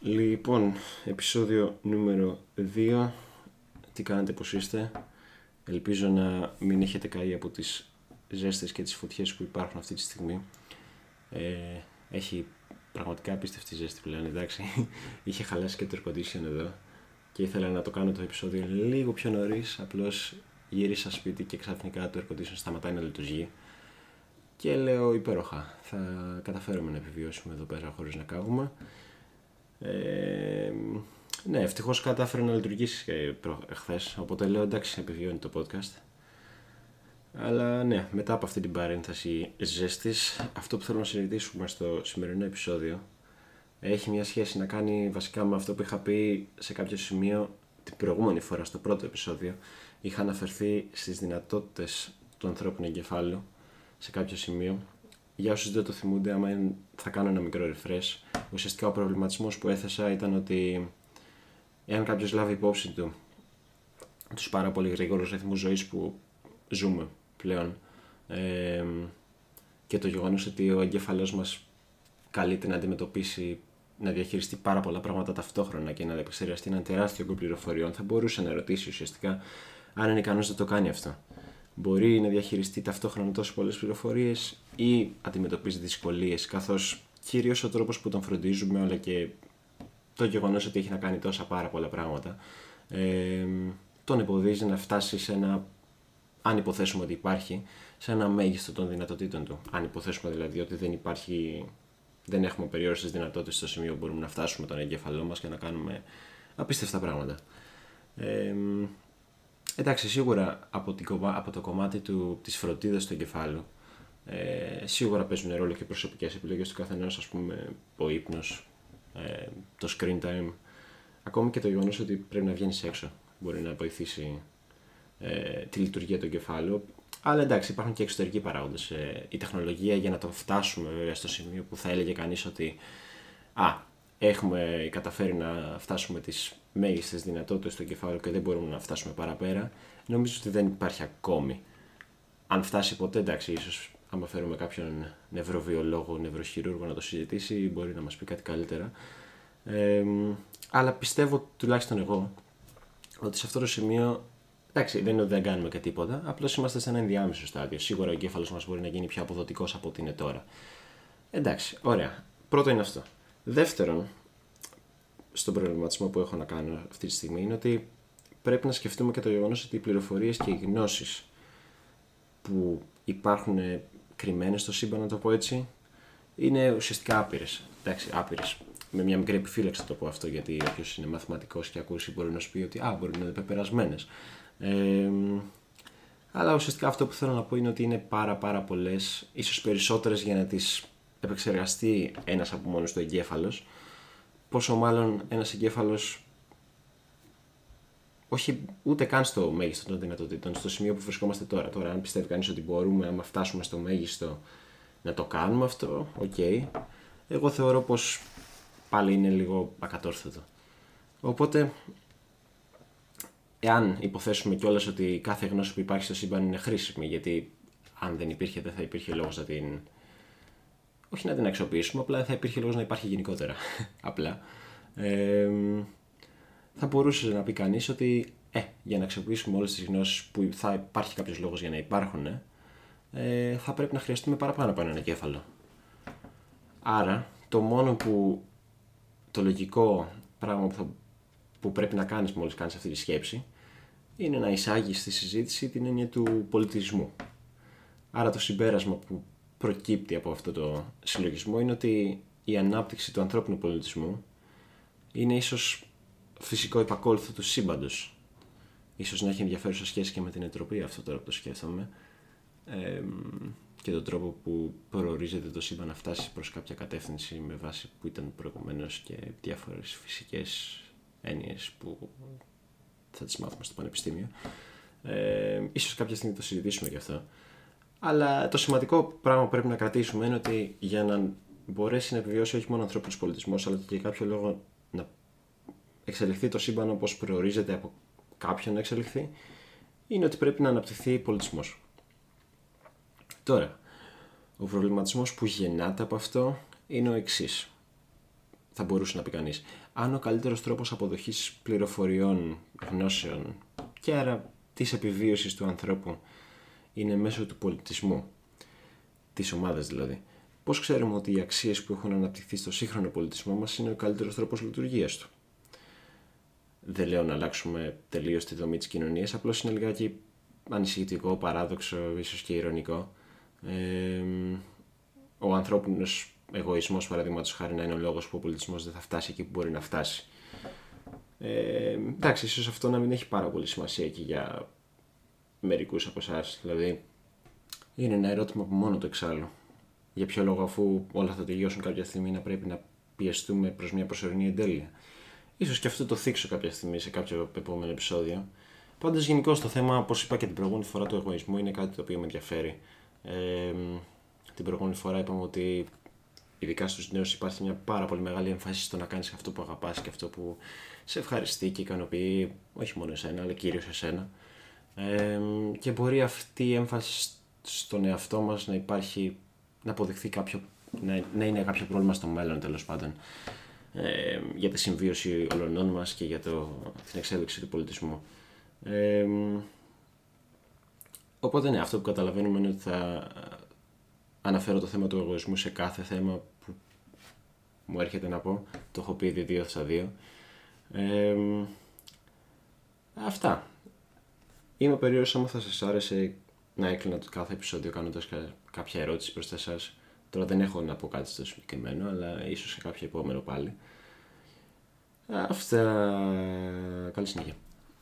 Λοιπόν, επεισόδιο νούμερο 2. Τι κάνετε, πώς είστε; Ελπίζω να μην έχετε καεί από τις ζέστες και τις φωτιές που υπάρχουν αυτή τη στιγμή. Ε, έχει πραγματικά απίστευτη ζέστη πλέον, εντάξει. Είχε χαλάσει και το air condition εδώ και ήθελα να το κάνω το επεισόδιο λίγο πιο νωρίς. Απλώς γύρισα σπίτι και ξαφνικά το air condition σταματάει να λειτουργεί. Και λέω υπέροχα, θα καταφέρουμε να επιβιώσουμε εδώ πέρα χωρίς να κάγουμε. Ε, ναι, ευτυχώς κατάφερε να λειτουργήσει χθε. Οπότε λέω εντάξει, επιβιώνει το podcast. Αλλά ναι, μετά από αυτή την παρένθεση ζέστης, αυτό που θέλω να συζητήσουμε στο σημερινό επεισόδιο έχει μια σχέση να κάνει βασικά με αυτό που είχα πει σε κάποιο σημείο την προηγούμενη φορά στο πρώτο επεισόδιο. Είχα αναφερθεί στις δυνατότητες του ανθρώπινου εγκεφάλου σε κάποιο σημείο για όσους δεν το θυμούνται, άμα θα κάνω ένα μικρό refresh. Ουσιαστικά ο προβληματισμός που έθεσα ήταν ότι εάν κάποιος λάβει υπόψη του τους πάρα πολύ γρήγορους ρυθμούς ζωής που ζούμε πλέον ε, και το γεγονός ότι ο εγκέφαλός μας καλείται να αντιμετωπίσει, να διαχειριστεί πάρα πολλά πράγματα ταυτόχρονα και να επεξεργαστεί ένα τεράστιο όγκο πληροφοριών, θα μπορούσε να ρωτήσει ουσιαστικά αν είναι ικανός να το κάνει αυτό. Μπορεί να διαχειριστεί ταυτόχρονα τόσο πολλές πληροφορίες ή αντιμετωπίζει δυσκολίες, καθώς κυρίως ο τρόπος που τον φροντίζουμε, αλλά και το γεγονός ότι έχει να κάνει τόσα πάρα πολλά πράγματα, ε, τον εμποδίζει να φτάσει σε ένα, αν υποθέσουμε ότι υπάρχει, σε ένα μέγιστο των δυνατοτήτων του. Αν υποθέσουμε δηλαδή ότι δεν υπάρχει, δεν έχουμε περιόριστες δυνατότητες στο σημείο που μπορούμε να φτάσουμε τον εγκέφαλό μας και να κάνουμε απίστευτα πράγματα. Ε, Εντάξει, σίγουρα από, την, από το κομμάτι του, της φροντίδας του εγκεφάλου ε, σίγουρα παίζουν ρόλο και προσωπικές επιλογές του καθενός, ας πούμε ο ύπνος, ε, το screen time, ακόμη και το γεγονός ότι πρέπει να βγαίνεις έξω μπορεί να βοηθήσει ε, τη λειτουργία του εγκεφάλου. Αλλά εντάξει, υπάρχουν και εξωτερικοί παράγοντες. Ε, η τεχνολογία για να το φτάσουμε βέβαια στο σημείο που θα έλεγε κανείς ότι α, έχουμε καταφέρει να φτάσουμε τις μέγιστες δυνατότητες του εγκεφάλου και δεν μπορούμε να φτάσουμε παραπέρα, νομίζω ότι δεν υπάρχει ακόμη. Αν φτάσει ποτέ, εντάξει, ίσως άμα φέρουμε κάποιον νευροβιολόγο, νευροχειρούργο να το συζητήσει, μπορεί να μας πει κάτι καλύτερα. Ε, αλλά πιστεύω, τουλάχιστον εγώ, ότι σε αυτό το σημείο Εντάξει, δεν είναι ότι δεν κάνουμε και τίποτα, απλώς είμαστε σε ένα ενδιάμεσο στάδιο. Σίγουρα ο εγκέφαλος μας μπορεί να γίνει πιο αποδοτικός από ό,τι είναι τώρα. Εντάξει, ωραία. Πρώτο είναι αυτό. Δεύτερον, στον προβληματισμό που έχω να κάνω αυτή τη στιγμή είναι ότι πρέπει να σκεφτούμε και το γεγονός ότι οι πληροφορίες και οι γνώσεις που υπάρχουν κρυμμένες στο σύμπαν, να το πω έτσι, είναι ουσιαστικά άπειρες. Εντάξει, άπειρες. Με μια μικρή επιφύλαξη θα το πω αυτό, γιατί όποιος είναι μαθηματικός και ακούσει μπορεί να σου πει ότι α, μπορεί να είναι πεπερασμένες. Ε, αλλά ουσιαστικά αυτό που θέλω να πω είναι ότι είναι πάρα πάρα πολλές, ίσως περισσότερες για να τις επεξεργαστεί ένας από μόνος του εγκέφαλος, πόσο μάλλον ένας εγκέφαλος όχι ούτε καν στο μέγιστο των δυνατοτήτων, στο σημείο που βρισκόμαστε τώρα. Τώρα, αν πιστεύει κανείς ότι μπορούμε, άμα φτάσουμε στο μέγιστο, να το κάνουμε αυτό, OK. Okay. Εγώ θεωρώ πως πάλι είναι λίγο ακατόρθωτο. Οπότε, εάν υποθέσουμε κιόλας ότι κάθε γνώση που υπάρχει στο σύμπαν είναι χρήσιμη, γιατί αν δεν υπήρχε δεν θα υπήρχε λόγος να την όχι να την αξιοποιήσουμε, απλά θα υπήρχε λόγος να υπάρχει γενικότερα. απλά. Ε, θα μπορούσε να πει κανείς ότι ε, για να αξιοποιήσουμε όλες τις γνώσεις που θα υπάρχει κάποιος λόγος για να υπάρχουν, ε, θα πρέπει να χρειαστούμε παραπάνω από έναν εγκέφαλο. Άρα, το μόνο που το λογικό πράγμα που, που πρέπει να κάνεις μόλις κάνεις αυτή τη σκέψη είναι να εισάγεις στη συζήτηση την έννοια του πολιτισμού. Άρα το συμπέρασμα που προκύπτει από αυτό το συλλογισμό είναι ότι η ανάπτυξη του ανθρώπινου πολιτισμού είναι ίσως φυσικό υπακόλουθο του σύμπαντος. Ίσως να έχει ενδιαφέρουσα σχέση και με την εντροπή αυτό τώρα που το σκέφτομαι ε, και τον τρόπο που προορίζεται το σύμπαν να φτάσει προς κάποια κατεύθυνση με βάση που ήταν προηγουμένως και διάφορες φυσικές έννοιες που θα τις μάθουμε στο πανεπιστήμιο. Ε, ίσως κάποια στιγμή το συζητήσουμε γι' αυτό. Αλλά το σημαντικό πράγμα που πρέπει να κρατήσουμε είναι ότι για να μπορέσει να επιβιώσει όχι μόνο ο ανθρώπινος πολιτισμός, αλλά και για κάποιο λόγο να εξελιχθεί το σύμπαν όπως προορίζεται από κάποιον να εξελιχθεί, είναι ότι πρέπει να αναπτυχθεί πολιτισμός. Τώρα, ο προβληματισμός που γεννάται από αυτό είναι ο εξής. θα μπορούσε να πει κανείς. Αν ο καλύτερος τρόπος αποδοχής πληροφοριών, γνώσεων και άρα της επιβίωσης του ανθρώπου είναι μέσω του πολιτισμού, της ομάδας δηλαδή, πώς ξέρουμε ότι οι αξίες που έχουν αναπτυχθεί στο σύγχρονο πολιτισμό μας είναι ο καλύτερος τρόπος λειτουργίας του; Δεν λέω να αλλάξουμε τελείως τη δομή της κοινωνίας, απλώς είναι λιγάκι ανησυχητικό, παράδοξο, ίσως και ηρωνικό. Ε, ο ανθρώπινος εγωισμός, παραδείγματος χάρη, να είναι ο λόγος που ο πολιτισμός δεν θα φτάσει εκεί που μπορεί να φτάσει. Ε, εντάξει, ίσως αυτό να μην έχει πάρα πολύ σημασία και για μερικούς από εσάς. Δηλαδή, είναι ένα ερώτημα που μόνο το εξάλλου. Για ποιο λόγο, αφού όλα θα τελειώσουν κάποια στιγμή, να πρέπει να πιεστούμε προς μια προσωρινή εντέλεια. Σω και αυτό το θίξω κάποια στιγμή σε κάποιο επόμενο επεισόδιο. Πάντως, γενικώ το θέμα, όπως είπα και την προηγούμενη φορά, του εγωισμού είναι κάτι το οποίο με ενδιαφέρει. Ε, την προηγούμενη φορά είπαμε ότι ειδικά στους νέους υπάρχει μια πάρα πολύ μεγάλη έμφαση στο να κάνεις αυτό που αγαπάς και αυτό που σε ευχαριστεί και ικανοποιεί όχι μόνο εσένα αλλά κυρίως εσένα ε, και μπορεί αυτή η έμφαση στον εαυτό μας να υπάρχει να αποδειχθεί κάποιο να, να είναι κάποιο πρόβλημα στο μέλλον τέλος πάντων ε, για τη συμβίωση όλων μας και για το, την εξέλιξη του πολιτισμού. Ε, οπότε ναι, αυτό που καταλαβαίνουμε είναι ότι θα αναφέρω το θέμα του εγωισμού σε κάθε θέμα που μου έρχεται να πω. Το έχω πει ήδη δύο στα δύο. αυτά. Είμαι περίεργος άμα θα σας άρεσε να έκλεινα το κάθε επεισόδιο κάνοντας κάποια ερώτηση προς εσάς. Τώρα δεν έχω να πω κάτι στο συγκεκριμένο, αλλά ίσως σε κάποιο επόμενο πάλι. Αυτά. Καλή συνέχεια.